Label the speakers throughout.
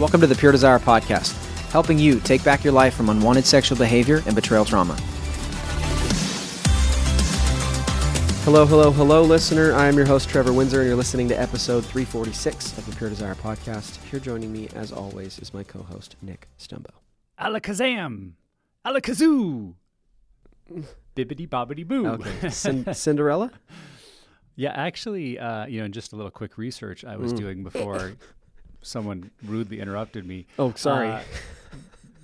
Speaker 1: Welcome to the Pure Desire Podcast, helping you take back your life from unwanted sexual behavior and betrayal trauma. Hello, hello, hello, listener. I am your host, Trevor Windsor, and you're listening to episode 346 of the Pure Desire Podcast. Here joining me, as always, is my co host, Nick Stumbo.
Speaker 2: Alakazam! Alakazoo! Bibbity bobbity boo.
Speaker 1: Okay. Cin- Cinderella?
Speaker 2: Yeah, actually, uh, you know, just a little quick research I was
Speaker 1: Mm.
Speaker 2: doing before someone rudely interrupted me.
Speaker 1: Oh, sorry.
Speaker 2: Uh,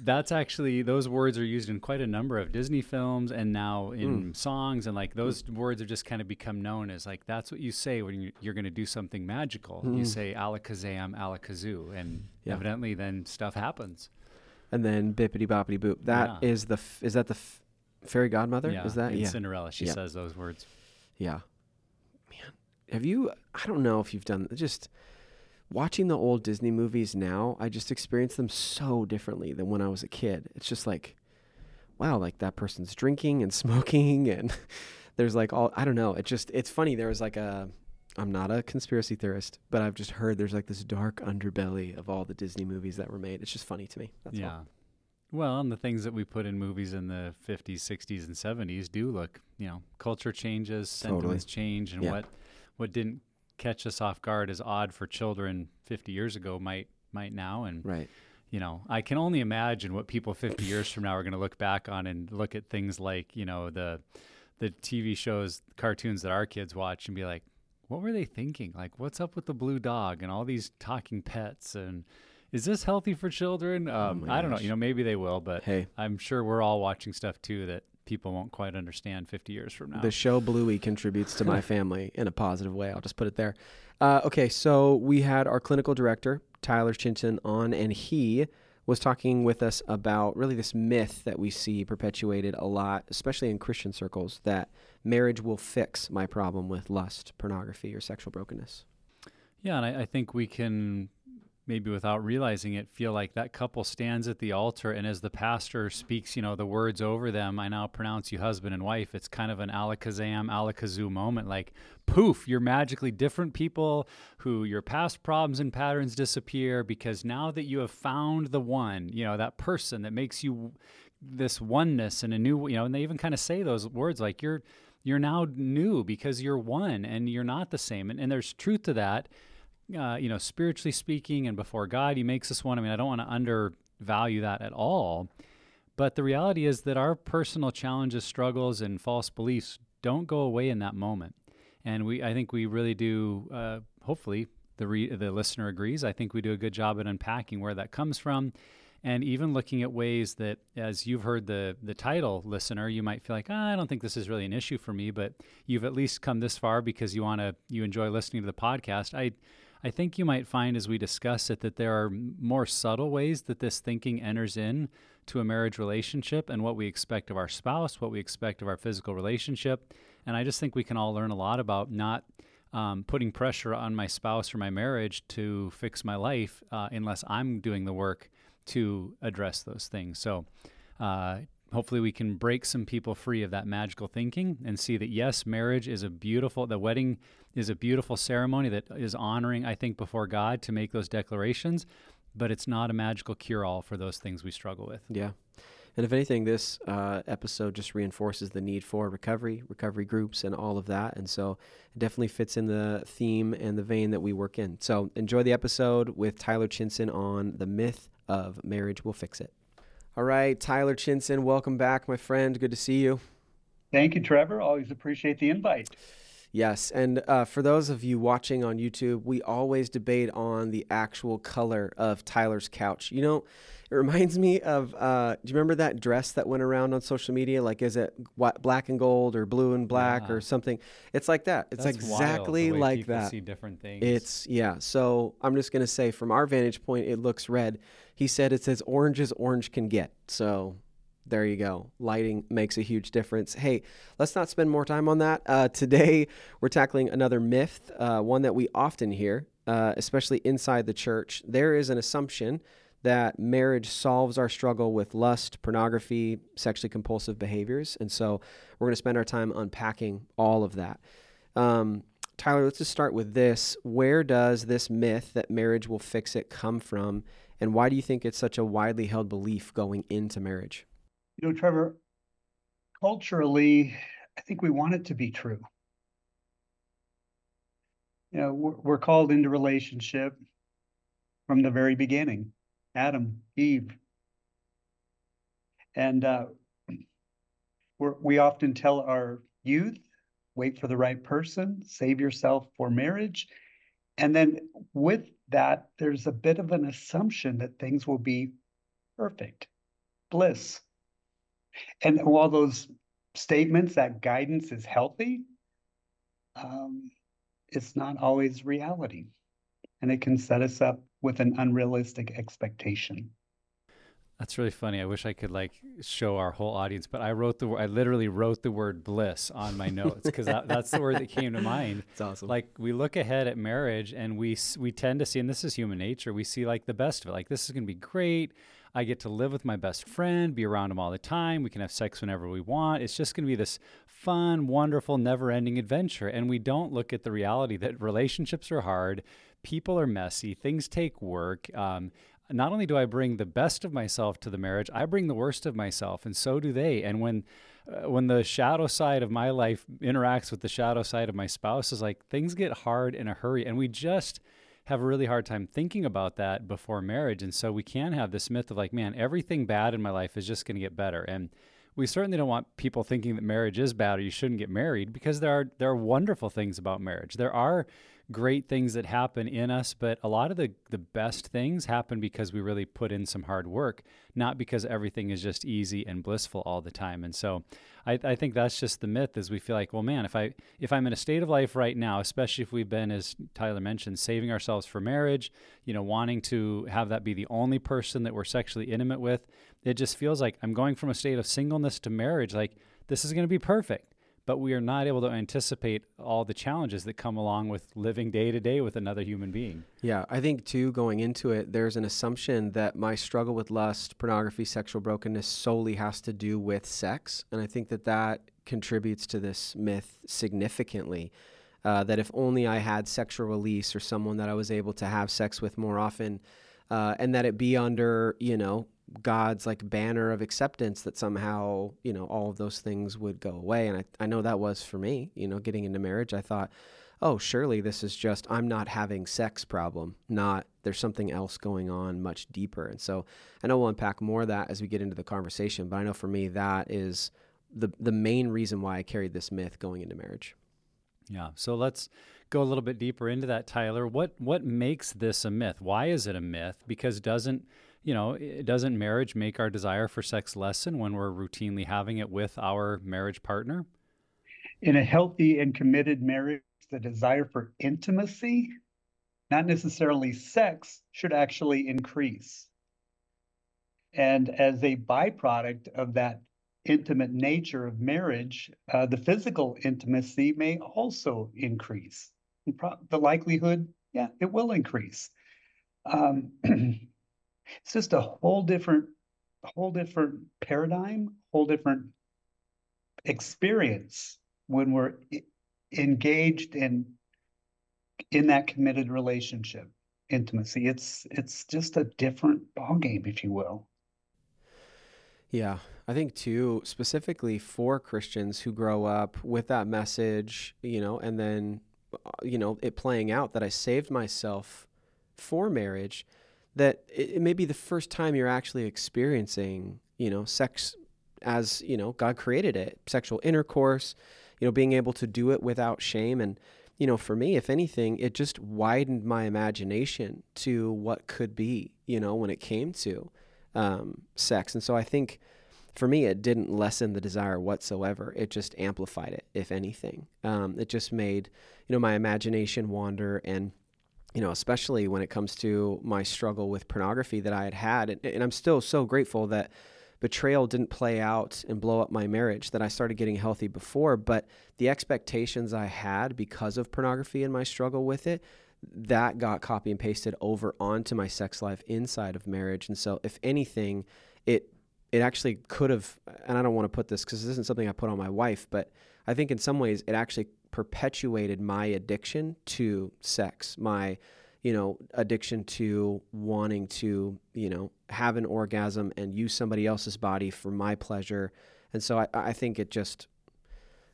Speaker 2: that's actually those words are used in quite a number of Disney films and now in
Speaker 1: Mm.
Speaker 2: songs and like those words have just kind of become known as like that's what you say when you, you're going to do something magical. You
Speaker 1: Mm.
Speaker 2: say alakazam, alakazoo, and
Speaker 1: Yeah.
Speaker 2: evidently then stuff happens.
Speaker 1: and then bippity boppity boop. That is
Speaker 2: Yeah.
Speaker 1: the, f- is that the f- fairy godmother?
Speaker 2: yeah,
Speaker 1: Is that?
Speaker 2: in
Speaker 1: Yeah.
Speaker 2: Cinderella she says those words.
Speaker 1: Yeah. Man, have you? I don't know if you've done just watching the old Disney movies now. I just experience them so differently than when I was a kid. It's just like, wow, like that person's drinking and smoking, and there's like all I don't know. It just it's funny. There was like a. I'm not a conspiracy theorist, but I've just heard there's like this dark underbelly of all the Disney movies that were made. It's just funny to me. That's
Speaker 2: yeah.
Speaker 1: all.
Speaker 2: Well, and the things that we put in movies in the 50s, 60s, and 70s do look, you know, culture changes,
Speaker 1: Totally.
Speaker 2: sentiments change, and
Speaker 1: Yeah.
Speaker 2: what what didn't catch us off guard as odd for children 50 years ago might might now. And
Speaker 1: Right.
Speaker 2: you know, I can only imagine what people 50 years from now are going to look back on and look at things like, you know, the the TV shows, cartoons that our kids watch, and be like, what were they thinking? Like, what's up with the blue dog and all these talking pets and is this healthy for children? Um,
Speaker 1: Oh
Speaker 2: I don't know. You know, maybe they will, but
Speaker 1: Hey,
Speaker 2: I'm sure we're all watching stuff too that people won't quite understand 50 years from now.
Speaker 1: The show Bluey contributes to my family in a positive way. I'll just put it there. Uh, okay, so we had our clinical director, Tyler Chinchen, on, and he was talking with us about really this myth that we see perpetuated a lot, especially in Christian circles, that marriage will fix my problem with lust, pornography, or sexual brokenness.
Speaker 2: Yeah, and I, I think we can maybe without realizing it feel like that couple stands at the altar and as the pastor speaks, you know, the words over them, I now pronounce you husband and wife. It's kind of an alakazam, alakazoo moment. Like poof, you're magically different people who your past problems and patterns disappear because now that you have found the one, you know, that person that makes you this oneness and a new, you know, and they even kind of say those words like you're you're now new because you're one and you're not the same. And, and there's truth to that uh, you know, spiritually speaking, and before God, He makes us one. I mean, I don't want to undervalue that at all. But the reality is that our personal challenges, struggles, and false beliefs don't go away in that moment. And we, I think we really do. Uh, hopefully, the re- the listener agrees. I think we do a good job at unpacking where that comes from, and even looking at ways that, as you've heard the the title, listener, you might feel like ah, I don't think this is really an issue for me, but you've at least come this far because you want to you enjoy listening to the podcast. I I think you might find as we discuss it that there are more subtle ways that this thinking enters in to a marriage relationship and what we expect of our spouse, what we expect of our physical relationship. And I just think we can all learn a lot about not um, putting pressure on my spouse or my marriage to fix my life uh, unless I'm doing the work to address those things. So, uh, hopefully we can break some people free of that magical thinking and see that yes marriage is a beautiful the wedding is a beautiful ceremony that is honoring i think before god to make those declarations but it's not a magical cure-all for those things we struggle with
Speaker 1: Yeah. And if anything, this uh, episode just reinforces the need for recovery, recovery groups, and all of that. And so it definitely fits in the theme and the vein that we work in. So enjoy the episode with Tyler Chinchen on the myth of marriage will fix it. All right, Tyler Chinchen, welcome back, my friend. Good to see you.
Speaker 3: Thank you, Trevor. Always appreciate the invite.
Speaker 1: Yes, and uh, for those of you watching on YouTube, we always debate on the actual color of Tyler's couch. You know, it reminds me of. Uh, do you remember that dress that went around on social media? Like, is it wh- black and gold or blue and black
Speaker 2: Yeah.
Speaker 1: or something? It's like that. It's
Speaker 2: That's
Speaker 1: exactly like that.
Speaker 2: see different things
Speaker 1: It's yeah. So I'm just gonna say, from our vantage point, it looks red. He said it's as orange as orange can get. So there you go. Lighting makes a huge difference. Hey, let's not spend more time on that. Uh, today we're tackling another myth, uh, one that we often hear, uh, especially inside the church. There is an assumption that marriage solves our struggle with lust, pornography, sexually compulsive behaviors, and so we're going to spend our time unpacking all of that. Um, Tyler, let's just start with this. Where does this myth that marriage will fix it come from? And why do you think it's such a widely held belief going into marriage?
Speaker 3: You know, Trevor, culturally, I think we want it to be true. You know, we're, we're called into relationship from the very beginning Adam, Eve. And uh, we often tell our youth wait for the right person, save yourself for marriage. And then with that, there's a bit of an assumption that things will be perfect, bliss. And while those statements, that guidance is healthy, um, it's not always reality. And it can set us up with an unrealistic expectation.
Speaker 2: That's really funny. I wish I could like show our whole audience, but I wrote the I literally wrote the word bliss on my notes because that, that's the word that came to mind.
Speaker 1: It's awesome.
Speaker 2: Like we look ahead at marriage and we we tend to see, and this is human nature. We see like the best of it. Like this is going to be great. I get to live with my best friend, be around him all the time. We can have sex whenever we want. It's just going to be this fun, wonderful, never-ending adventure. And we don't look at the reality that relationships are hard people are messy, things take work. Um, not only do I bring the best of myself to the marriage, I bring the worst of myself, and so do they. And when uh, when the shadow side of my life interacts with the shadow side of my spouse, is like things get hard in a hurry, and we just have a really hard time thinking about that before marriage. And so we can have this myth of like, man, everything bad in my life is just going to get better. And we certainly don't want people thinking that marriage is bad or you shouldn't get married because there are there are wonderful things about marriage. There are great things that happen in us, but a lot of the, the best things happen because we really put in some hard work, not because everything is just easy and blissful all the time. And so I, I think that's just the myth is we feel like, well, man, if I if I'm in a state of life right now, especially if we've been, as Tyler mentioned, saving ourselves for marriage, you know, wanting to have that be the only person that we're sexually intimate with, it just feels like I'm going from a state of singleness to marriage. Like this is going to be perfect but we are not able to anticipate all the challenges that come along with living day to day with another human being.
Speaker 1: Yeah, I think too, going into it, there's an assumption that my struggle with lust, pornography, sexual brokenness solely has to do with sex. And I think that that contributes to this myth significantly. Uh, that if only I had sexual release or someone that I was able to have sex with more often, uh, and that it be under, you know, God's like banner of acceptance that somehow, you know, all of those things would go away. And I, I know that was for me, you know, getting into marriage. I thought, oh, surely this is just I'm not having sex problem, not there's something else going on much deeper. And so I know we'll unpack more of that as we get into the conversation, but I know for me that is the the main reason why I carried this myth going into marriage.
Speaker 2: Yeah. So let's go a little bit deeper into that, Tyler. What what makes this a myth? Why is it a myth? Because doesn't you know, doesn't marriage make our desire for sex lessen when we're routinely having it with our marriage partner?
Speaker 3: In a healthy and committed marriage, the desire for intimacy, not necessarily sex, should actually increase. And as a byproduct of that intimate nature of marriage, uh, the physical intimacy may also increase. The likelihood, yeah, it will increase. Um, it's just a whole different whole different paradigm whole different experience when we're engaged in in that committed relationship intimacy. It's it's just a different ballgame if you will.
Speaker 1: Yeah i think too specifically for christians who grow up with that message you know and then uh, you know it playing out that i saved myself for marriage that it, it may be the first time you're actually experiencing, you know, sex as, you know, God created it, sexual intercourse, you know, being able to do it without shame. And, you know, for me, if anything, it just widened my imagination to what could be, you know, when it came to um, sex. And so I think for me, it didn't lessen the desire whatsoever. It just amplified it, if anything. Um, it just made, you know, my imagination wander and you know, especially when it comes to my struggle with pornography that I had had. And, and, I'm still so grateful that betrayal didn't play out and blow up my marriage, that I started getting healthy before. But the expectations I had because of pornography and my struggle with it, that got copy and pasted over onto my sex life inside of marriage. And so, if anything, it it actually could have, and I don't want to put this because this isn't something I put on my wife, but I think in some ways it actually perpetuated my addiction to sex, my you know, addiction to wanting to, you know, have an orgasm and use somebody else's body for my pleasure. And so I, I think it just,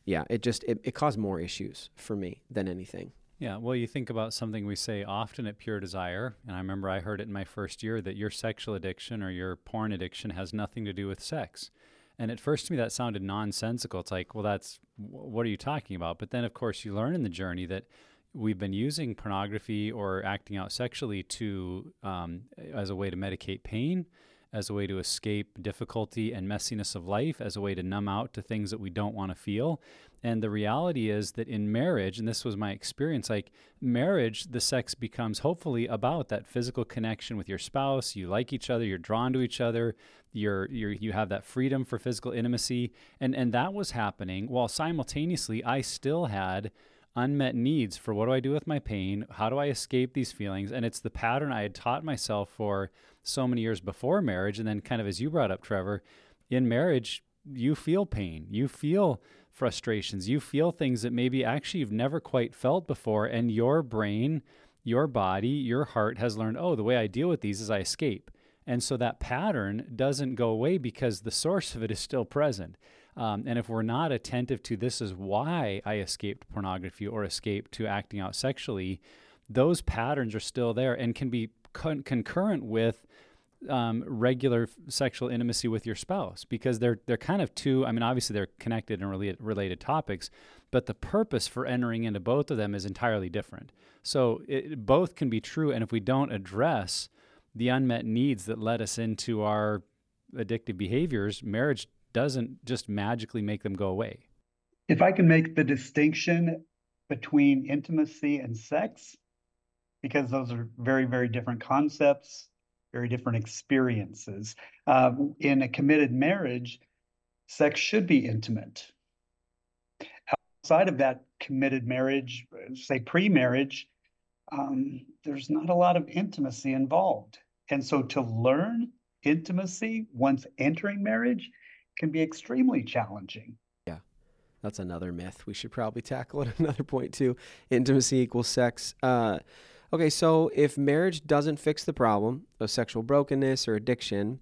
Speaker 1: yeah, it just, it, it caused more issues for me than anything.
Speaker 2: Yeah, well, you think about something we say often at Pure Desire, and I remember I heard it in my first year that your sexual addiction or your porn addiction has nothing to do with sex. And at first to me, that sounded nonsensical. It's like, well, that's what are you talking about? But then, of course, you learn in the journey that we've been using pornography or acting out sexually to um, as a way to medicate pain as a way to escape difficulty and messiness of life as a way to numb out to things that we don't want to feel and the reality is that in marriage and this was my experience like marriage the sex becomes hopefully about that physical connection with your spouse you like each other you're drawn to each other you're, you're you have that freedom for physical intimacy and and that was happening while simultaneously I still had unmet needs for what do I do with my pain? How do I escape these feelings? And it's the pattern I had taught myself for so many years before marriage. And then, kind of as you brought up, Trevor, in marriage, you feel pain, you feel frustrations, you feel things that maybe actually you've never quite felt before. And your brain, your body, your heart has learned, oh, the way I deal with these is I escape. And so that pattern doesn't go away because the source of it is still present. Um, and if we're not attentive to this is why I escaped pornography or escaped to acting out sexually, those patterns are still there and can be con- concurrent with um, regular sexual intimacy with your spouse because they're they're kind of two. I mean, obviously they're connected and related, related topics, but the purpose for entering into both of them is entirely different. So it, both can be true, and if we don't address the unmet needs that led us into our addictive behaviors, marriage doesn't just magically make them go away.
Speaker 3: If I can make the distinction between intimacy and sex, because those are very, very different concepts, very different experiences. Uh, in a committed marriage, sex should be intimate. Outside of that committed marriage, say pre marriage, um, there's not a lot of intimacy involved. And so to learn intimacy once entering marriage can be extremely challenging.
Speaker 1: Yeah, that's another myth we should probably tackle at another point too. Intimacy equals sex. Uh, okay, so if marriage doesn't fix the problem of sexual brokenness or addiction,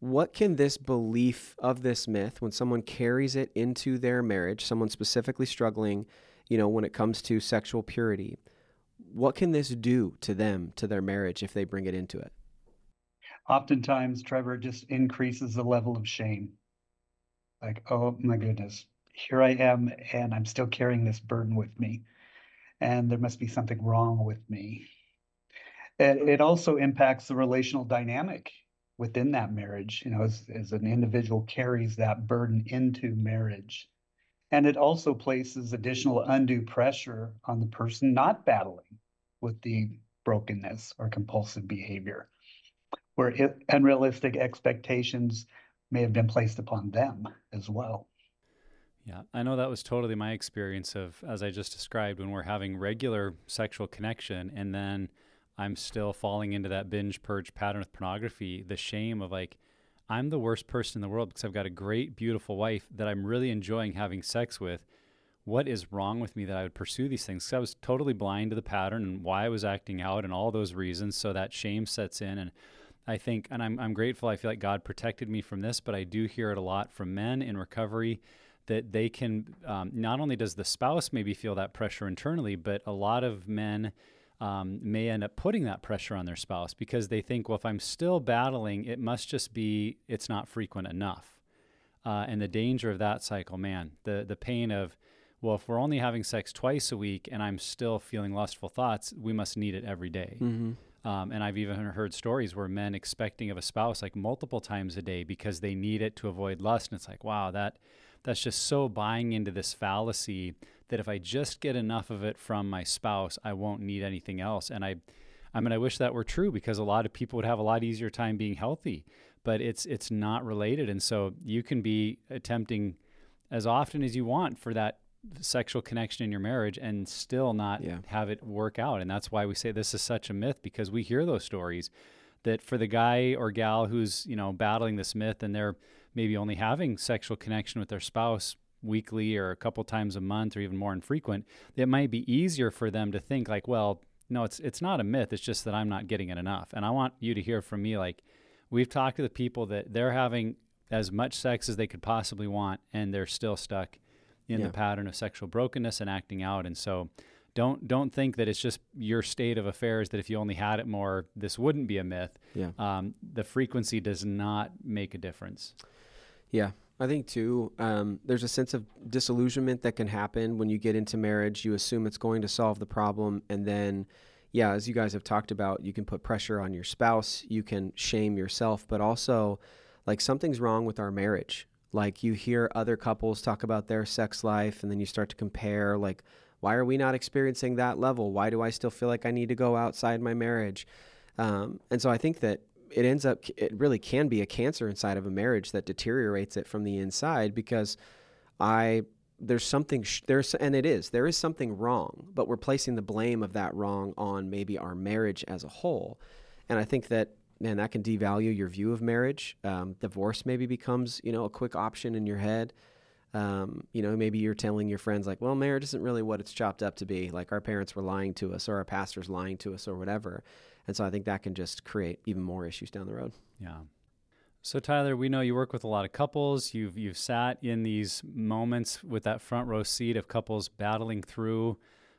Speaker 1: what can this belief of this myth, when someone carries it into their marriage, someone specifically struggling, you know, when it comes to sexual purity, what can this do to them, to their marriage, if they bring it into it?
Speaker 3: Oftentimes, Trevor, just increases the level of shame like, oh my goodness, here I am, and I'm still carrying this burden with me, and there must be something wrong with me. It, it also impacts the relational dynamic within that marriage, you know, as, as an individual carries that burden into marriage. And it also places additional undue pressure on the person not battling with the brokenness or compulsive behavior, where it, unrealistic expectations may have been placed upon them as well.
Speaker 2: Yeah, I know that was totally my experience of, as I just described, when we're having regular sexual connection and then I'm still falling into that binge purge pattern with pornography, the shame of like, I'm the worst person in the world because I've got a great, beautiful wife that I'm really enjoying having sex with. What is wrong with me that I would pursue these things? Because I was totally blind to the pattern and why I was acting out and all those reasons. So that shame sets in. And I think, and I'm, I'm grateful, I feel like God protected me from this, but I do hear it a lot from men in recovery that they can, um, not only does the spouse maybe feel that pressure internally, but a lot of men um, may end up putting that pressure on their spouse because they think, well, if I'm still battling, it must just be, it's not frequent enough. Uh, and the danger of that cycle, man, the, the pain of, well, if we're only having sex twice a week and I'm still feeling lustful thoughts, we must need it every day. Mm-hmm. Um, and I've even heard stories where men expecting of a spouse like multiple times a day because they need it to avoid lust. And it's like, wow, that that's just so buying into this fallacy that if I just get enough of it from my spouse, I won't need anything else. And I, I mean, I wish that were true because a lot of people would have a lot easier time being healthy, but it's it's not related. And so you can be attempting as often as you want for that sexual connection in your marriage and still not yeah. have it work out. And that's why we say this is such a myth because we hear those stories that for the guy or gal who's, you know, battling this myth and they're maybe only having sexual connection with their spouse weekly or a couple times a month or even more infrequent, it might be easier for them to think like, well, no, it's it's not a myth. It's just that I'm not getting it enough. And I want you to hear from me like we've talked to the people that they're having as much sex as they could possibly want and they're still stuck in yeah. the pattern of sexual brokenness and acting out. And so don't don't think that it's just your state of affairs that if you only had it more, this wouldn't be a myth.
Speaker 1: Yeah.
Speaker 2: Um, the frequency does not make a difference.
Speaker 1: Yeah. I think too, um, there's a sense of disillusionment that can happen when you get into marriage. You assume it's going to solve the problem, and then, yeah, as you guys have talked about, you can put pressure on your spouse, you can shame yourself, but also, like something's wrong with our marriage. Like you hear other couples talk about their sex life, and then you start to compare, like, why are we not experiencing that level? Why do I still feel like I need to go outside my marriage? Um, and so I think that it ends up it really can be a cancer inside of a marriage that deteriorates it from the inside because I there's something sh- there's and it is there is something wrong but we're placing the blame of that wrong on maybe our marriage as a whole. And I think that man that can devalue your view of marriage. Um, divorce maybe becomes you know a quick option in your head um, you know maybe you're telling your friends like well marriage isn't really what it's chopped up to be like our parents were lying to us or our pastor's lying to us or whatever and so I think that can just create even more issues down the road.
Speaker 2: Yeah. So Tyler, we know you work with a lot of couples. You've you've sat in these moments with that front row seat of couples battling through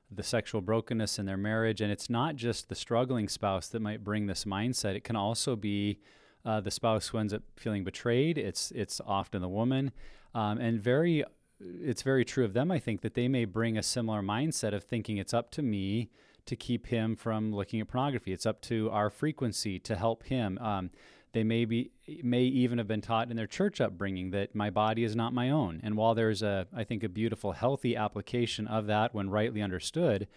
Speaker 2: the sexual brokenness in their marriage, and it's not just the struggling spouse that might bring this mindset. It can also be uh, the spouse who ends up feeling betrayed. It's it's often the woman, um, and very it's very true of them. I think that they may bring a similar mindset of thinking it's up to me to keep him from looking at pornography. It's up to our frequency to help him. Um, they may be may even have been taught in their church upbringing that my body is not my own. And while there's a I think a beautiful healthy application of that when rightly understood,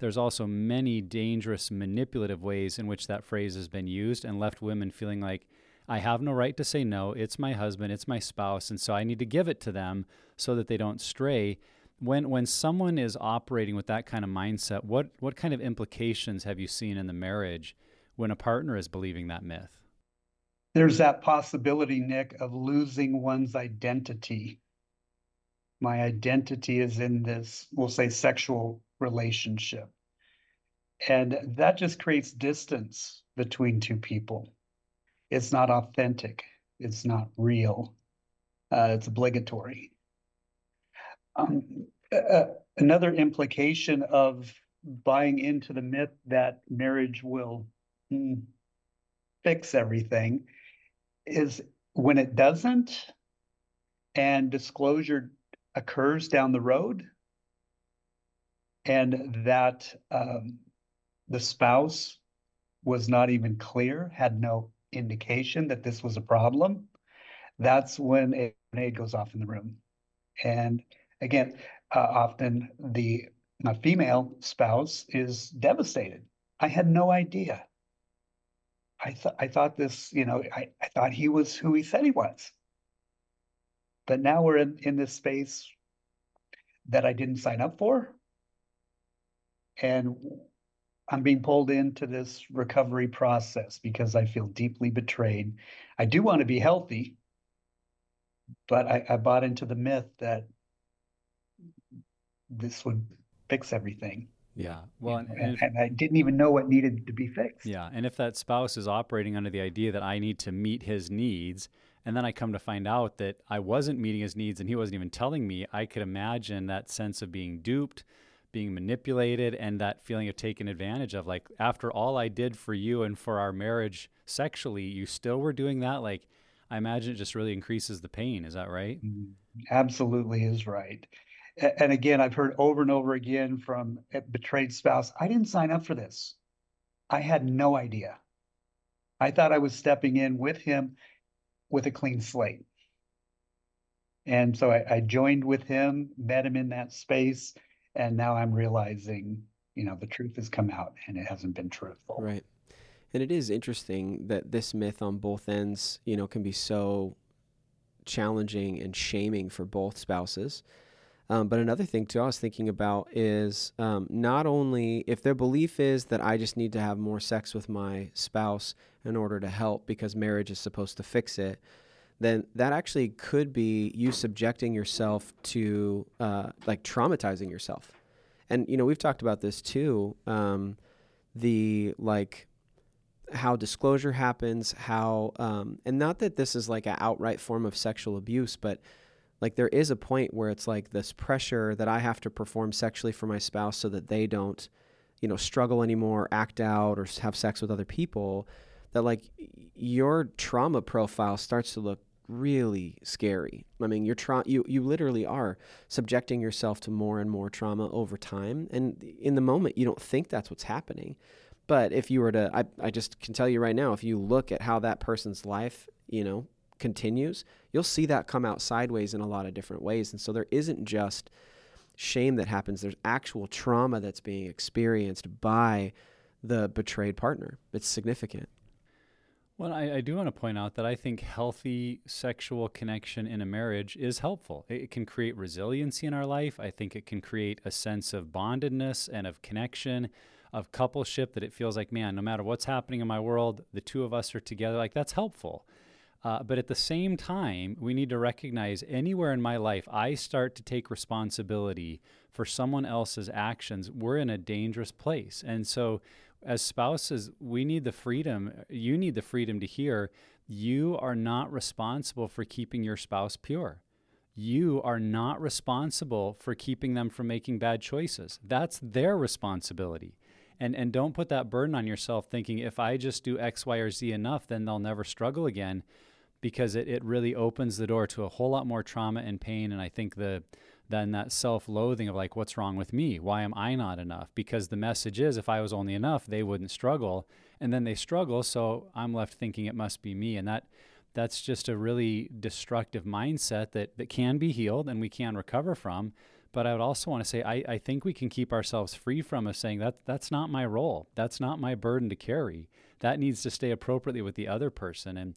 Speaker 2: there's also many dangerous manipulative ways in which that phrase has been used and left women feeling like I have no right to say no. It's my husband, it's my spouse, and so I need to give it to them so that they don't stray when when someone is operating with that kind of mindset, what what kind of implications have you seen in the marriage when a partner is believing that myth?
Speaker 3: There's that possibility, Nick, of losing one's identity. My identity is in this, we'll say, sexual relationship. And that just creates distance between two people. It's not authentic, it's not real, uh, it's obligatory. Um, uh, another implication of buying into the myth that marriage will mm, fix everything is when it doesn't and disclosure occurs down the road and that um, the spouse was not even clear, had no indication that this was a problem, that's when a grenade goes off in the room. And again, uh, often the my female spouse is devastated. I had no idea. I thought I thought this, you know, I, I thought he was who he said he was. But now we're in, in this space that I didn't sign up for. And I'm being pulled into this recovery process because I feel deeply betrayed. I do want to be healthy, but I, I bought into the myth that this would fix everything.
Speaker 2: Yeah.
Speaker 3: Well, and, and, and, I didn't even know what needed to be fixed.
Speaker 2: Yeah. And if that spouse is operating under the idea that I need to meet his needs, and then I come to find out that I wasn't meeting his needs and he wasn't even telling me, I could imagine that sense of being duped, being manipulated, and that feeling of taken advantage of. Like, after all I did for you and for our marriage sexually, you still were doing that. Like, I imagine it just really increases the pain. Is that right? Mm-hmm.
Speaker 3: Absolutely is right and again, I've heard over and over again from a betrayed spouse, I didn't sign up for this. I had no idea. I thought I was stepping in with him with a clean slate. And so I, I joined with him, met him in that space, and now I'm realizing, you know, the truth has come out and it hasn't been truthful.
Speaker 1: Right. And it is interesting that this myth on both ends, you know, can be so challenging and shaming for both spouses. Um, but another thing too, I was thinking about is um, not only if their belief is that I just need to have more sex with my spouse in order to help because marriage is supposed to fix it, then that actually could be you subjecting yourself to uh, like traumatizing yourself. And you know, we've talked about this too. Um, the like how disclosure happens, how um, and not that this is like an outright form of sexual abuse, but like there is a point where it's like this pressure that I have to perform sexually for my spouse so that they don't, you know, struggle anymore, act out, or have sex with other people. That like your trauma profile starts to look really scary. I mean, you're tra- you you literally are subjecting yourself to more and more trauma over time, and in the moment you don't think that's what's happening. But if you were to, I, I just can tell you right now, if you look at how that person's life, you know, continues, you'll see that come out sideways in a lot of different ways. And so there isn't just shame that happens, there's actual trauma that's being experienced by the betrayed partner. It's significant.
Speaker 2: Well, I, I, do want to point out that I think healthy sexual connection in a marriage is helpful. It, can create resiliency in our life. I think it can create a sense of bondedness and of connection, of coupleship that it feels like, man, no matter what's happening in my world, the two of us are together. Like, that's helpful. Uh, but at the same time, we need to recognize anywhere in my life I start to take responsibility for someone else's actions, we're in a dangerous place. And so as spouses, we need the freedom, you need the freedom to hear you are not responsible for keeping your spouse pure. You are not responsible for keeping them from making bad choices. That's their responsibility. And, and don't put that burden on yourself thinking if I just do X, Y, or Z enough, then they'll never struggle again because it, it really opens the door to a whole lot more trauma and pain. And I think the than that self-loathing of like what's wrong with me? Why am i not enough? Because the message is if i was only enough they wouldn't struggle. And then they struggle so i'm left thinking it must be me. And that that's just a really destructive mindset that that can be healed and we can recover from. But i would also want to say i, I think we can keep ourselves free from of saying that that's not my role. That's not my burden to carry. That needs to stay appropriately with the other person. And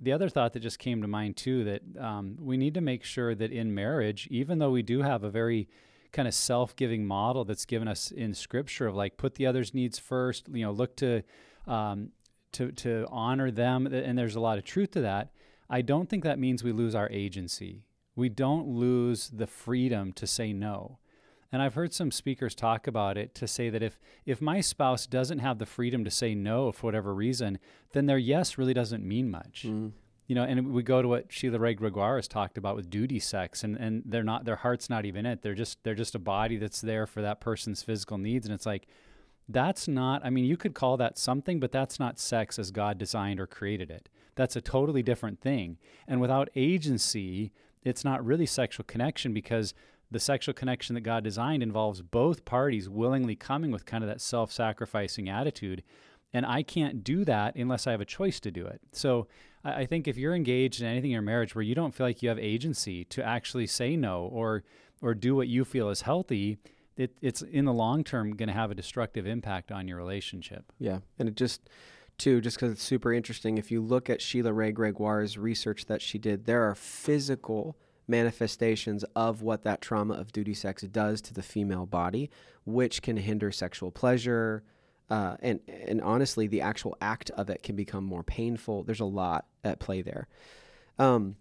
Speaker 2: the other thought that just came to mind too that um, we need to make sure that in marriage, even though we do have a very kind of self-giving model that's given us in Scripture of like put the other's needs first, you know, look to um, to to honor them, and there's a lot of truth to that. I don't think that means we lose our agency. We don't lose the freedom to say no. And I've heard some speakers talk about it to say that if if my spouse doesn't have the freedom to say no for whatever reason, then their yes really doesn't mean much. Mm. You know, and we go to what Sheila Wray Gregoire has talked about with duty sex, and, and they're not their heart's not even in it. They're just they're just a body that's there for that person's physical needs, and it's like that's not. I mean, you could call that something, but that's not sex as God designed or created it. That's a totally different thing. And without agency, it's not really sexual connection because the sexual connection that God designed involves both parties willingly coming with kind of that self sacrificing attitude. And I can't do that unless I have a choice to do it. So I think if you're engaged in anything in your marriage where you don't feel like you have agency to actually say no or or do what you feel is healthy, it, it's in the long term going to have a destructive impact on your relationship.
Speaker 1: Yeah, and it just too, just because it's super interesting. If you look at Sheila Wray Gregoire's research that she did, there are physical manifestations of what that trauma of duty sex does to the female body, which can hinder sexual pleasure. Uh, and and honestly, the actual act of it can become more painful. There's a lot at play there. Um,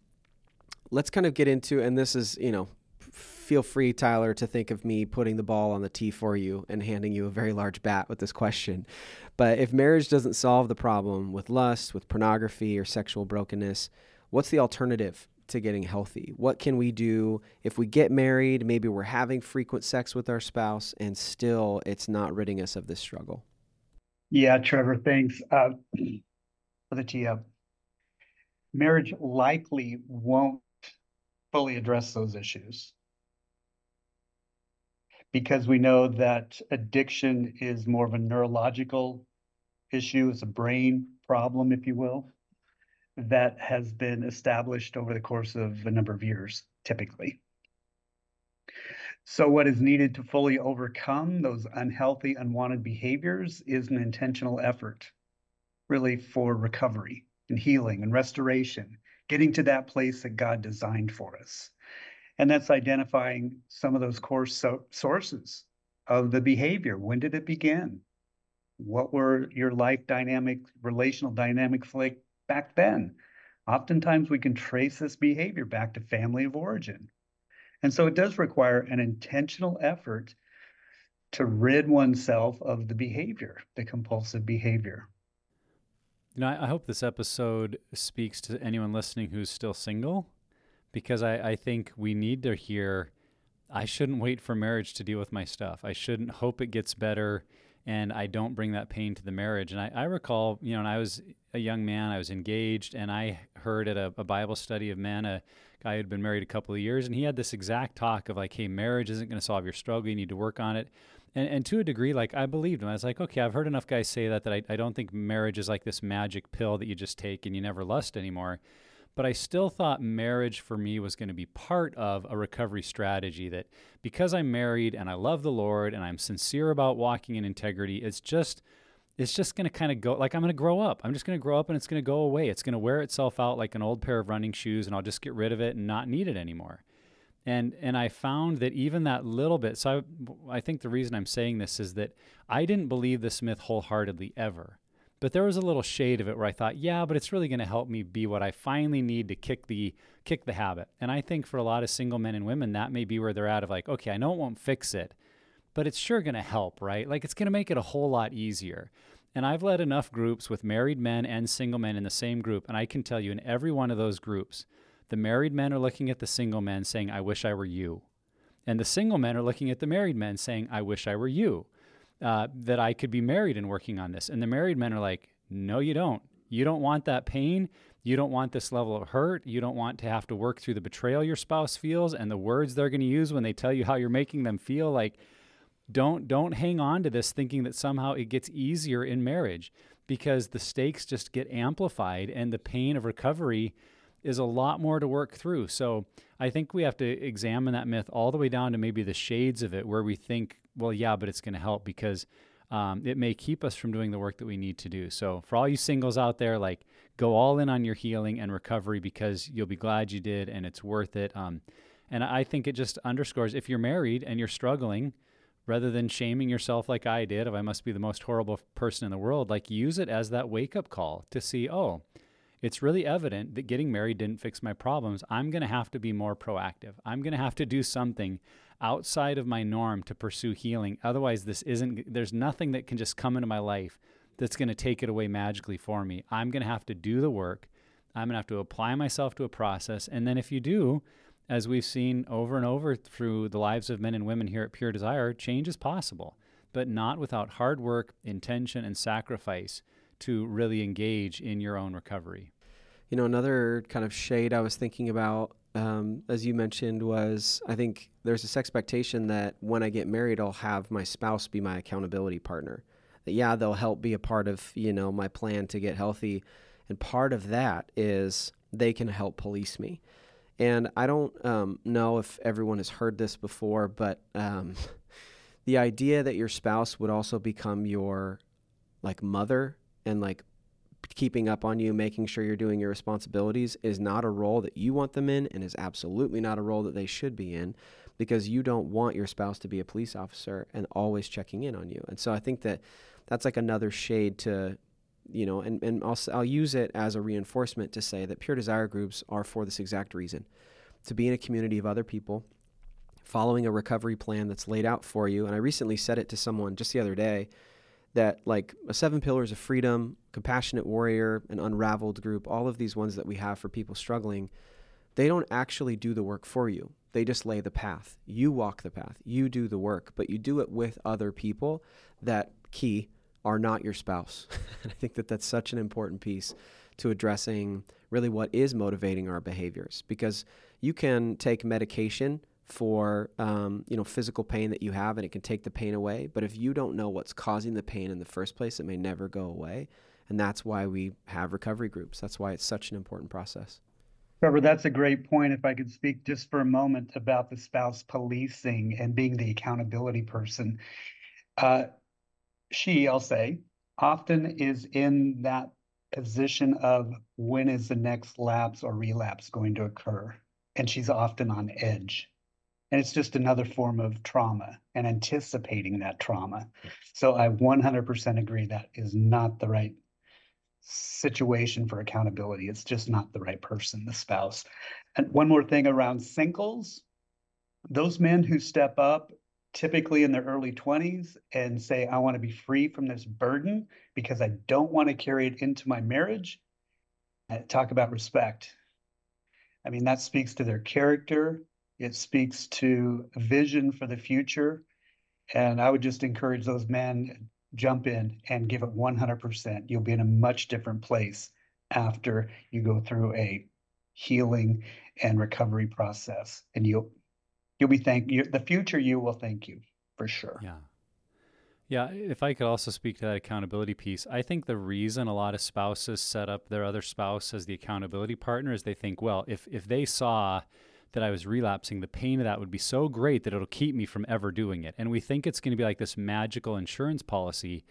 Speaker 1: let's kind of get into, and this is you know, feel free, Tyler, to think of me putting the ball on the tee for you and handing you a very large bat with this question. But if marriage doesn't solve the problem with lust, with pornography, or sexual brokenness, what's the alternative? To getting healthy? What can we do if we get married? Maybe we're having frequent sex with our spouse and still it's not ridding us of this struggle.
Speaker 3: Yeah, Trevor, thanks uh, for the tee up. Marriage likely won't fully address those issues because we know that addiction is more of a neurological issue, it's a brain problem, if you will that has been established over the course of a number of years, typically. So what is needed to fully overcome those unhealthy, unwanted behaviors is an intentional effort, really for recovery and healing and restoration, getting to that place that God designed for us. And that's identifying some of those core so- sources of the behavior. When did it begin? What were your life dynamic, relational dynamic like back then? Oftentimes, we can trace this behavior back to family of origin. And so it does require an intentional effort to rid oneself of the behavior, the compulsive behavior.
Speaker 2: You know, I, I hope this episode speaks to anyone listening who's still single because I, I think we need to hear I shouldn't wait for marriage to deal with my stuff. I shouldn't hope it gets better and I don't bring that pain to the marriage. And I, I recall, you know, when I was a young man, I was engaged, and I heard at a, a Bible study of men, a guy who had been married a couple of years, and he had this exact talk of like, hey, marriage isn't going to solve your struggle. You need to work on it. And, and to a degree, like I believed him. I was like, okay, I've heard enough guys say that that I, I don't think marriage is like this magic pill that you just take and you never lust anymore. But I still thought marriage for me was going to be part of a recovery strategy that because I'm married and I love the Lord and I'm sincere about walking in integrity, it's just it's just going to kind of go like I'm going to grow up. I'm just going to grow up and it's going to go away. It's going to wear itself out like an old pair of running shoes and I'll just get rid of it and not need it anymore and and I found that even that little bit. So I, I think the reason I'm saying this is that I didn't believe the Smith wholeheartedly ever, but there was a little shade of it where I thought, yeah, but it's really going to help me be what I finally need to kick the kick the habit. And I think for a lot of single men and women, that may be where they're at of like, okay, I know it won't fix it, but it's sure going to help, right? Like it's going to make it a whole lot easier. And I've led enough groups with married men and single men in the same group, and I can tell you in every one of those groups the married men are looking at the single men saying, I wish I were you. And the single men are looking at the married men saying, I wish I were you, uh, that I could be married and working on this. And the married men are like, No, you don't. You don't want that pain. You don't want this level of hurt. You don't want to have to work through the betrayal your spouse feels and the words they're going to use when they tell you how you're making them feel. Like, don't don't hang on to this thinking that somehow it gets easier in marriage because the stakes just get amplified and the pain of recovery is a lot more to work through. So I think we have to examine that myth all the way down to maybe the shades of it where we think, well, yeah, but it's going to help because um, it may keep us from doing the work that we need to do. So for all you singles out there, like go all in on your healing and recovery because you'll be glad you did and it's worth it. Um, and I think it just underscores if you're married and you're struggling, rather than shaming yourself like I did, if I must be the most horrible person in the world, like use it as that wake up call to see, oh, it's really evident that getting married didn't fix my problems. I'm going to have to be more proactive. I'm going to have to do something outside of my norm to pursue healing. Otherwise, this isn't, there's nothing that can just come into my life that's going to take it away magically for me. I'm going to have to do the work. I'm going to have to apply myself to a process. And then if you do, as we've seen over and over through the lives of men and women here at Pure Desire, change is possible, but not without hard work, intention, and sacrifice to really engage in your own recovery.
Speaker 1: You know, another kind of shade I was thinking about, um, as you mentioned, was I think there's this expectation that when I get married, I'll have my spouse be my accountability partner. That, yeah, they'll help be a part of, you know, my plan to get healthy. And part of that is they can help police me. And I don't um, know if everyone has heard this before, but um, the idea that your spouse would also become your like mother and like keeping up on you, making sure you're doing your responsibilities is not a role that you want them in and is absolutely not a role that they should be in because you don't want your spouse to be a police officer and always checking in on you. And so I think that that's like another shade to you know, and, and I'll, I'll use it as a reinforcement to say that pure desire groups are for this exact reason to be in a community of other people following a recovery plan that's laid out for you. And I recently said it to someone just the other day that like a seven pillars of freedom, compassionate warrior, an unraveled group, all of these ones that we have for people struggling, they don't actually do the work for you. They just lay the path. You walk the path. You do the work, but you do it with other people that key are not your spouse. and I think that that's such an important piece to addressing really what is motivating our behaviors because you can take medication for um, you know physical pain that you have and it can take the pain away but if you don't know what's causing the pain in the first place it may never go away and that's why we have recovery groups that's why it's such an important process
Speaker 3: Trevor, that's a great point. If I could speak just for a moment about the spouse policing and being the accountability person. Uh, she, I'll say, often is in that position of when is the next lapse or relapse going to occur? And she's often on edge. And it's just another form of trauma and anticipating that trauma. So I 100% agree that is not the right situation for accountability. It's just not the right person, the spouse. And one more thing around singles those men who step up typically in their early 20s and say, I want to be free from this burden because I don't want to carry it into my marriage. Uh, talk about respect. I mean, that speaks to their character, it speaks to vision for the future. And I would just encourage those men jump in and give it 100%. You'll be in a much different place after you go through a healing and recovery process and you'll you'll be thank you the future you will thank you for sure
Speaker 2: yeah yeah if i could also speak to that accountability piece i think the reason a lot of spouses set up their other spouse as the accountability partner is they think well if if they saw that I was relapsing, the pain of that would be so great that it'll keep me from ever doing it. And we think it's going to be like this magical insurance policy.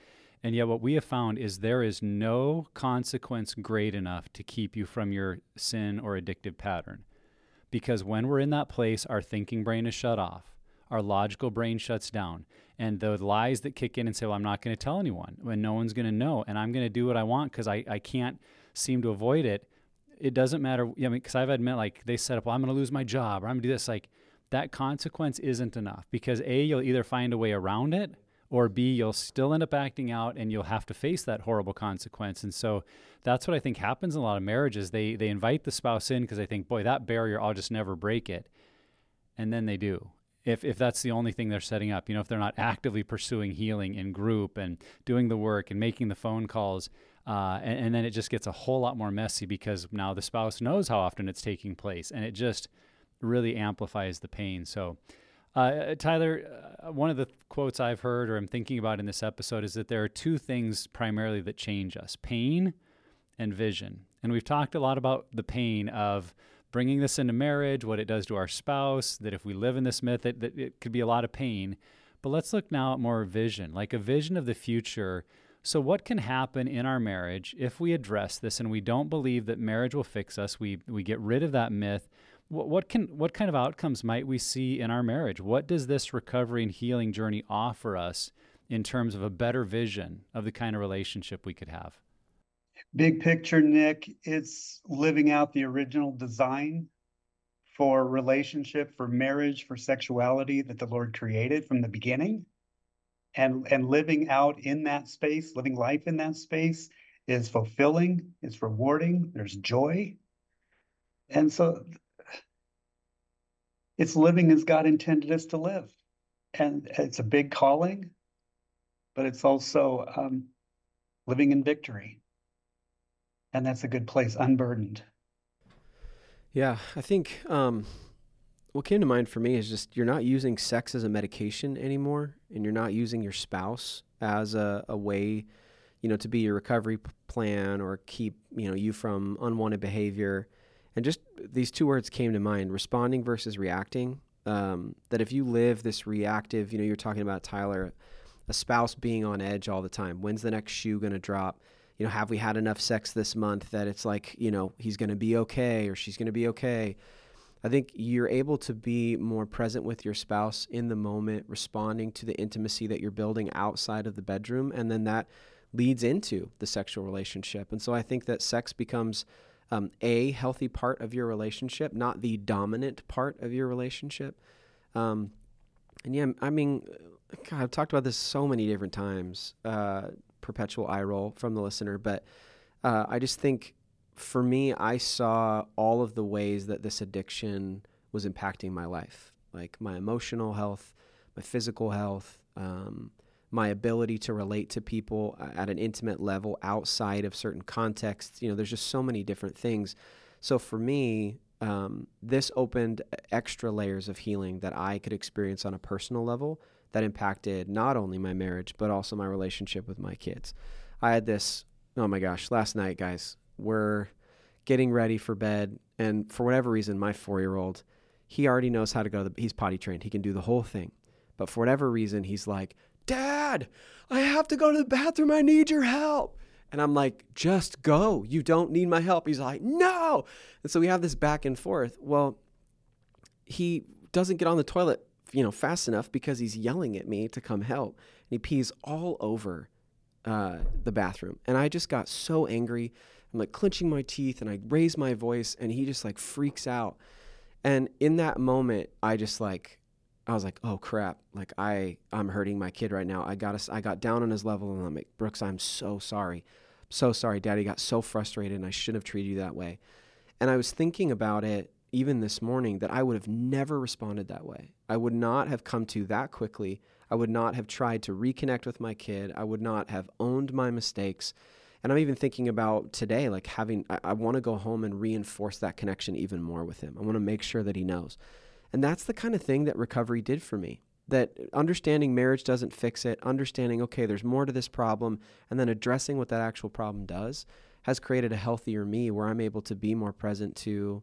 Speaker 2: And yet, what we have found is there is no consequence great enough to keep you from your sin or addictive pattern. Because when we're in that place, our thinking brain is shut off, our logical brain shuts down, and the lies that kick in and say, Well, I'm not going to tell anyone, when no one's going to know, and I'm going to do what I want because I, I can't seem to avoid it it doesn't matter. I mean, because I've admit like they set up, well, I'm going to lose my job or I'm going to do this. Like that consequence isn't enough because A, you'll either find a way around it or B, you'll still end up acting out and you'll have to face that horrible consequence. And so that's what I think happens in a lot of marriages. They, they invite the spouse in because they think, boy, that barrier, I'll just never break it. And then they do. If, if that's the only thing they're setting up, you know, if they're not actively pursuing healing in group and doing the work and making the phone calls, uh, and, and, then it just gets a whole lot more messy because now the spouse knows how often it's taking place, and it just really amplifies the pain. So, uh, Tyler, uh, one of the quotes I've heard or I'm thinking about in this episode is that there are two things primarily that change us pain and vision. And we've talked a lot about the pain of bringing this into marriage, what it does to our spouse, that if we live in this myth, that it could be a lot of pain. But let's look now at more vision, like a vision of the future so, what can happen in our marriage if we address this and we don't believe that marriage will fix us? We, we get rid of that myth. What, what, can, what kind of outcomes might we see in our marriage? What does this recovery and healing journey offer us in terms of a better vision of the kind of relationship we could have?
Speaker 3: Big picture, Nick, it's living out the original design for relationship, for marriage, for sexuality that the Lord created from the beginning and and living out in that space living life in that space is fulfilling it's rewarding there's joy. And so it's living as god intended us to live. And it's a big calling but it's also um, living in victory. And that's a good place unburdened.
Speaker 1: Yeah i think um, what came to mind for me is just you're not using sex as a medication anymore, and you're not using your spouse as a, a way, you know, to be your recovery plan or keep you know you from unwanted behavior. And just these two words came to mind: responding versus reacting. Um, that if you live this reactive, you know, you're talking about Tyler, a spouse being on edge all the time. When's the next shoe going to drop? You know, have we had enough sex this month that it's like, you know, he's going to be okay or she's going to be okay? I think you're able to be more present with your spouse in the moment, responding to the intimacy that you're building outside of the bedroom. And then that leads into the sexual relationship. And so I think that sex becomes um, a healthy part of your relationship, not the dominant part of your relationship. Um, and yeah, I mean, God, I've talked about this so many different times, uh, perpetual eye roll from the listener, but uh, I just think for me, I saw all of the ways that this addiction was impacting my life, like my emotional health, my physical health, um, my ability to relate to people at an intimate level outside of certain contexts. You know, there's just so many different things. So for me, um, this opened extra layers of healing that I could experience on a personal level that impacted not only my marriage, but also my relationship with my kids. I had this, oh my gosh, last night, guys, we're getting ready for bed, and for whatever reason, my four year old, he already knows how to go. To the, he's potty trained. He can do the whole thing. But for whatever reason, he's like, Dad, I have to go to the bathroom. I need your help. And I'm like, just go. You don't need my help. He's like, no. And so we have this back and forth. Well, he doesn't get on the toilet, you know, fast enough because he's yelling at me to come help. And he pees all over uh, the bathroom. And I just got so angry. I'm like clenching my teeth and I raise my voice and he just like freaks out. And in that moment, I just like, I was like, oh crap. Like I, I'm hurting my kid right now. I got us, I got down on his level and I'm like, Brooks, I'm so sorry. so sorry. Daddy got so frustrated and I shouldn't have treated you that way. And I was thinking about it even this morning that I would have never responded that way. I would not have come to that quickly. I would not have tried to reconnect with my kid. I would not have owned my mistakes. And I'm even thinking about today, like having, I, I want to go home and reinforce that connection even more with him. I want to make sure that he knows. And that's the kind of thing that recovery did for me. That understanding marriage doesn't fix it, understanding, okay, there's more to this problem, and then addressing what that actual problem does has created a healthier me where I'm able to be more present to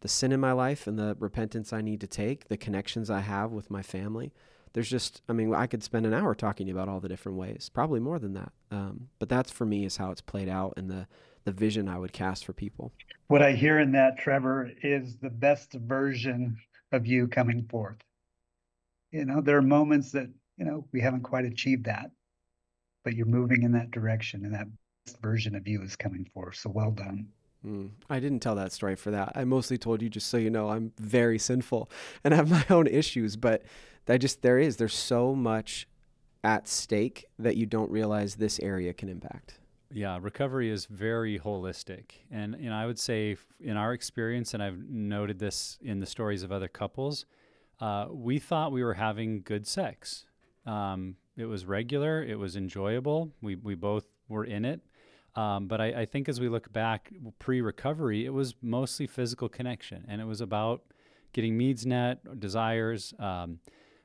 Speaker 1: the sin in my life and the repentance I need to take, the connections I have with my family. There's just, I mean, I could spend an hour talking about all the different ways, probably more than that. Um, but that's for me is how it's played out and the the vision I would cast for people.
Speaker 3: What I hear in that, Trevor, is the best version of you coming forth. You know, there are moments that you know we haven't quite achieved that, but you're moving in that direction, and that version of you is coming forth. So well done.
Speaker 1: Mm, I didn't tell that story for that. I mostly told you just so you know I'm very sinful and have my own issues, but I just there is there's so much at stake that you don't realize this area can impact.
Speaker 2: Yeah, recovery is very holistic. And you know, I would say in our experience and I've noted this in the stories of other couples, uh, we thought we were having good sex. Um, it was regular, it was enjoyable. We we both were in it. Um, but I, I, think as we look back pre recovery, it was mostly physical connection and it was about getting needs met, desires. Um,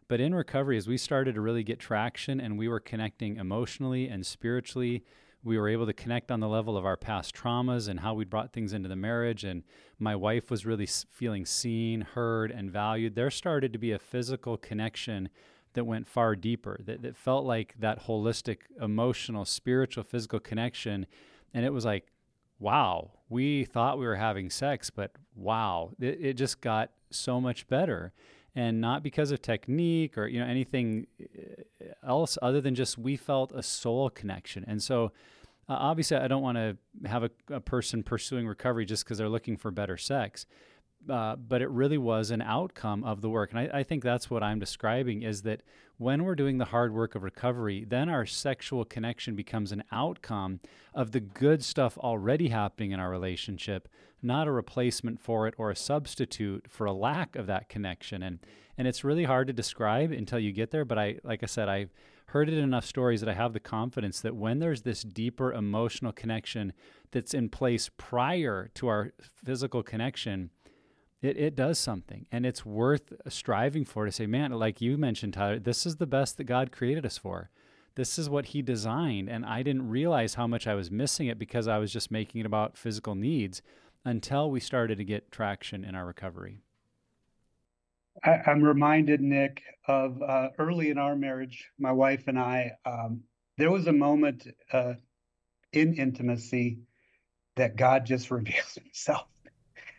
Speaker 2: but in recovery, as we started to really get traction and we were connecting emotionally and spiritually, we were able to connect on the level of our past traumas and how we brought things into the marriage. And my wife was really feeling seen, heard, and valued. There started to be a physical connection that went far deeper, that, that felt like that holistic, emotional, spiritual, physical connection. And it was like, wow, we thought we were having sex, but wow, it, it just got so much better. And not because of technique or you know anything uh, else other than just we felt a soul connection. And so uh, obviously I don't want to have a, a person pursuing recovery just because they're looking for better sex uh, but it really was an outcome of the work. And I, I, think that's what I'm describing is that when we're doing the hard work of recovery, then our sexual connection becomes an outcome of the good stuff already happening in our relationship, not a replacement for it or a substitute for a lack of that connection. And and it's really hard to describe until you get there. But I, like I said, I've heard it in enough stories that I have the confidence that when there's this deeper emotional connection that's in place prior to our physical connection, it, it does something and it's worth striving for to say, man, like you mentioned, Tyler, this is the best that God created us for. This is what He designed. And I didn't realize how much I was missing it because I was just making it about physical needs until we started to get traction in our recovery.
Speaker 3: I, am reminded, Nick, of uh, early in our marriage, my wife and I, um, there was a moment uh, in intimacy that God just revealed himself.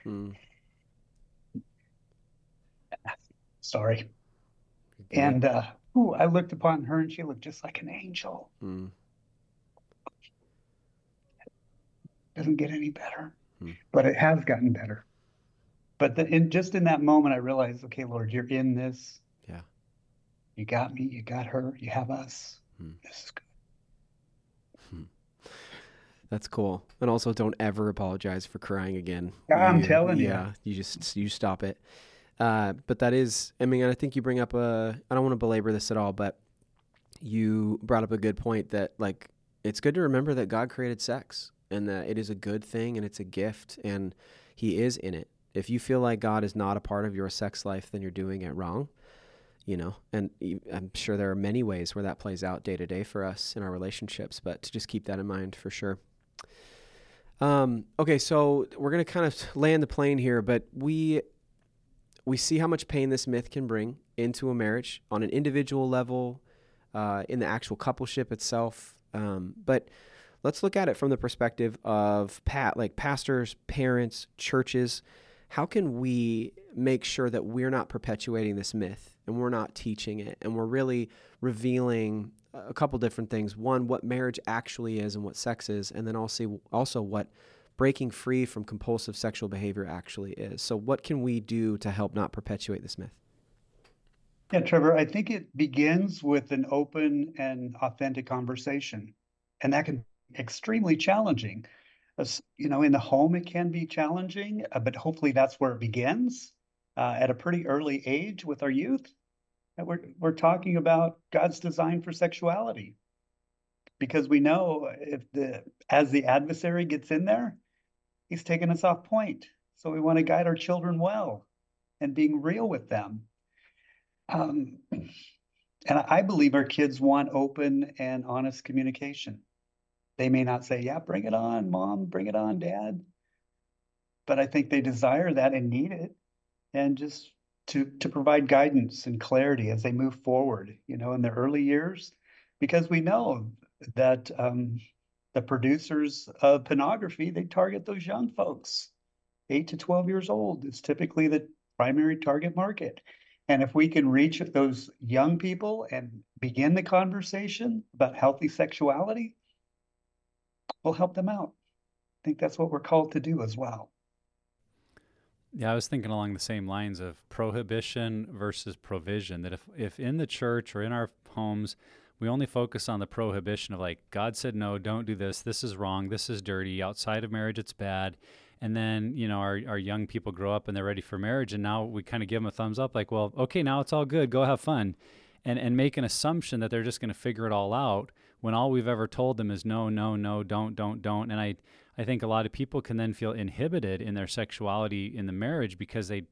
Speaker 3: Hmm. Sorry. And uh, ooh, I looked upon her and she looked just like an angel. Mm. Doesn't get any better, mm. but it has gotten better. But the, in just in that moment, I realized, okay, Lord, you're in this.
Speaker 1: Yeah.
Speaker 3: You got me. You got her. You have us. Mm. This is good.
Speaker 1: Hmm. That's cool. And also, don't ever apologize for crying again.
Speaker 3: I'm you, telling
Speaker 1: you. Yeah, you just you stop it. Uh, but that is, I mean, I think you bring up a, I don't want to belabor this at all, but you brought up a good point that like, it's good to remember that God created sex and that it is a good thing and it's a gift and he is in it. If you feel like God is not a part of your sex life, then you're doing it wrong, you know, and I'm sure there are many ways where that plays out day to day for us in our relationships, but to just keep that in mind for sure. Um, okay, so we're going to kind of land the plane here, but we we see how much pain this myth can bring into a marriage on an individual level, uh, in the actual coupleship itself. Um, but let's look at it from the perspective of pat, like pastors, parents, churches. how can we make sure that we're not perpetuating this myth and we're not teaching it and we're really revealing a couple different things one what marriage actually is and what sex is and then also also what breaking free from compulsive sexual behavior actually is. So what can we do to help not perpetuate this myth?
Speaker 3: Yeah trevor i think it begins with an open and authentic conversation and that can be extremely challenging. You know, in the home, it can be challenging, uh, but hopefully that's where it begins. Uh, at a pretty early age with our youth. And we're, we're talking about God's design for sexuality. Because we know if the as the adversary gets in there, he's taking us off point. So we want to guide our children well and being real with them. Um, and I believe our kids want open and honest communication. They may not say, Yeah, bring it on, mom, bring it on, dad. But I think they desire that and need it. And just to to provide guidance and clarity as they move forward, you know, in their early years, because we know that um, the producers of pornography they target those young folks, eight to twelve years old is typically the primary target market. And if we can reach those young people and begin the conversation about healthy sexuality, we'll help them out. I think that's what we're called to do as well.
Speaker 2: Yeah, I was thinking along the same lines of prohibition versus provision. That if, if in the church or in our homes, we only focus on the prohibition of like, God said no, don't do this, this is wrong, this is dirty, outside of marriage, it's bad. And then, you know, our, our young people grow up and they're ready for marriage. And now we kind of give them a thumbs up, like, well, okay, now it's all good, go have fun. And, and make an assumption that they're just going to figure it all out when all we've ever told them is no, no, no, don't, don't, don't. And I, I think a lot of people can then feel inhibited in their sexuality in the marriage because they,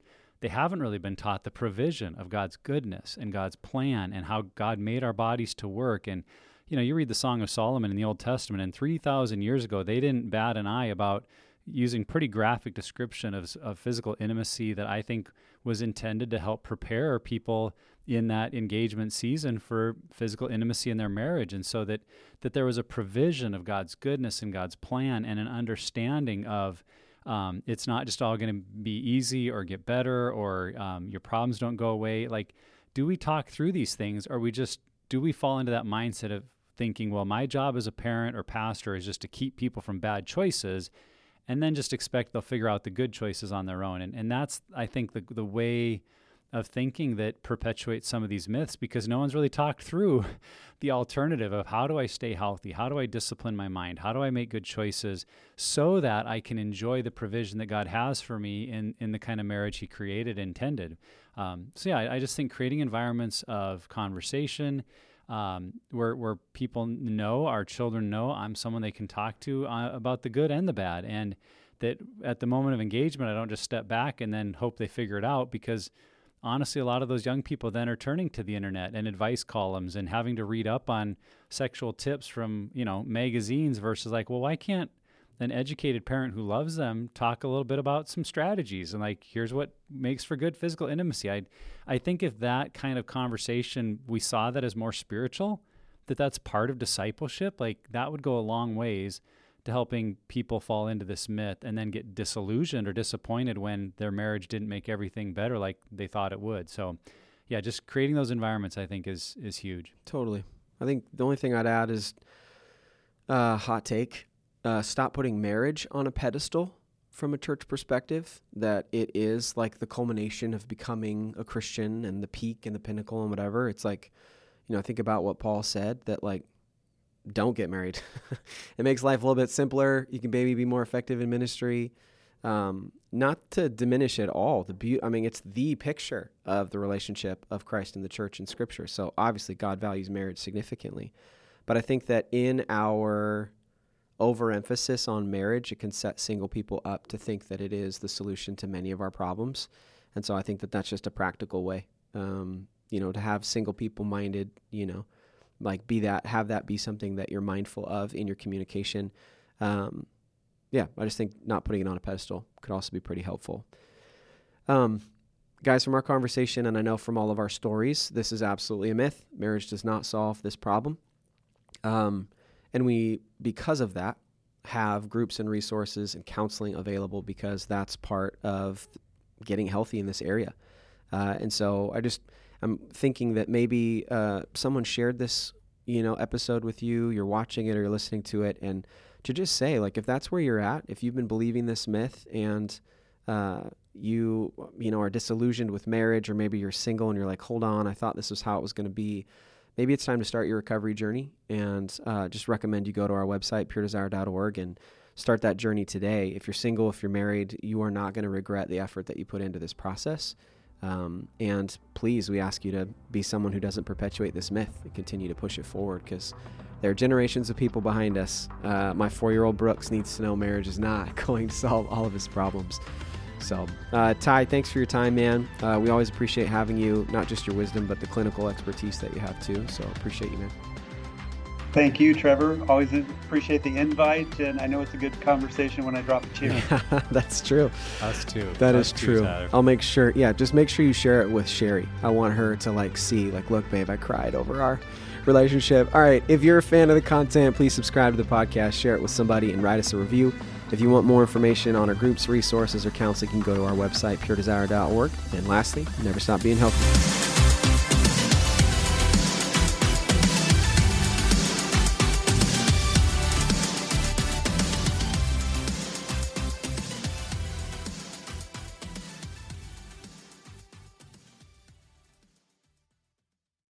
Speaker 2: they haven't really been taught the provision of God's goodness and God's plan and how God made our bodies to work. And, you know, you read the Song of Solomon in the Old Testament, and 3,000 years ago, they didn't bat an eye about using pretty graphic description of, of physical intimacy that I think was intended to help prepare people in that engagement season for physical intimacy in their marriage and so that that there was a provision of God's goodness and God's plan and an understanding of um, it's not just all going to be easy or get better or um, your problems don't go away. Like do we talk through these things or we just do we fall into that mindset of thinking well my job as a parent or pastor is just to keep people from bad choices and then just expect they'll figure out the good choices on their own? And, and that's i think the, the way of thinking that perpetuates some of these myths because no one's really talked through the alternative of how do I stay healthy? How do I discipline my mind? How do I make good choices so that I can enjoy the provision that God has for me in, in the kind of marriage He created, intended? Um, so, yeah, I, I, just think creating environments of conversation um, where, where people know, our children know, I'm someone they can talk to uh, about the good and the bad. And that at the moment of engagement, I don't just step back and then hope they figure it out because honestly, a lot of those young people then are turning to the internet and advice columns and having to read up on sexual tips from, you know, magazines versus like, well, why can't an educated parent who loves them talk a little bit about some strategies and like, here's what makes for good physical intimacy. I, I think if that kind of conversation, we saw that as more spiritual, that that's part of discipleship, like that would go a long ways to helping people fall into this myth and then get disillusioned or disappointed when their marriage didn't make everything better like they thought it would. So, yeah, just creating those environments I think is is huge.
Speaker 1: Totally. I think the only thing I'd add is uh, hot take. Uh, stop putting marriage on a pedestal from a church perspective. That it is like the culmination of becoming a Christian and the peak and the pinnacle and whatever. It's like, you know, think about what Paul said that like don't get married. it makes life a little bit simpler. You can maybe be more effective in ministry. Um, not to diminish at all the beauty. I mean, it's the picture of the relationship of Christ and the church in Scripture. So obviously, God values marriage significantly. But I think that in our overemphasis on marriage, it can set single people up to think that it is the solution to many of our problems. And so I think that that's just a practical way, um, you know, to have single people minded, you know, like be that have that be something that you're mindful of in your communication. Um, yeah i just think not putting it on a pedestal could also be pretty helpful. Um, guys from our conversation and i know from all of our stories this is absolutely a myth. Marriage does not solve this problem. Um, and we because of that have groups and resources and counseling available because that's part of getting healthy in this area. Uh, and so I just I'm thinking that maybe uh, someone shared this you know episode with you, you're watching it or you're listening to it, and to just say like if that's where you're at, if you've been believing this myth and uh, you you know are disillusioned with marriage or maybe you're single and you're like hold on i thought this was how it was going to be maybe it's time to start your recovery journey and uh, just recommend you go to our website puredesire.org and start that journey today. If you're single if you're married you are not going to regret the effort that you put into this process um, and please we ask you to be someone who doesn't perpetuate this myth and continue to push it forward because there are generations of people behind us uh, my four-year-old brooks needs to know marriage is not going to solve all of his problems so, uh, Ty, thanks for your time, man. Uh, we always appreciate having you, not just your wisdom, but the clinical expertise that you have too. So, appreciate you, man.
Speaker 3: Thank you, Trevor. Always appreciate the invite, and I know it's a good conversation when I drop a tear.
Speaker 1: That's true.
Speaker 2: Us too.
Speaker 1: That
Speaker 2: Us
Speaker 1: is true.
Speaker 2: Tyler.
Speaker 1: I'll make sure. Yeah, just make sure you share it with Sherry. I want her to like see, like, look, babe, I cried over our relationship. All right, if you're a fan of the content, please subscribe to the podcast, share it with somebody, and write us a review. If you want more information on our groups, resources, or counseling, you can go to our website, puredesire.org. And lastly, never stop being healthy.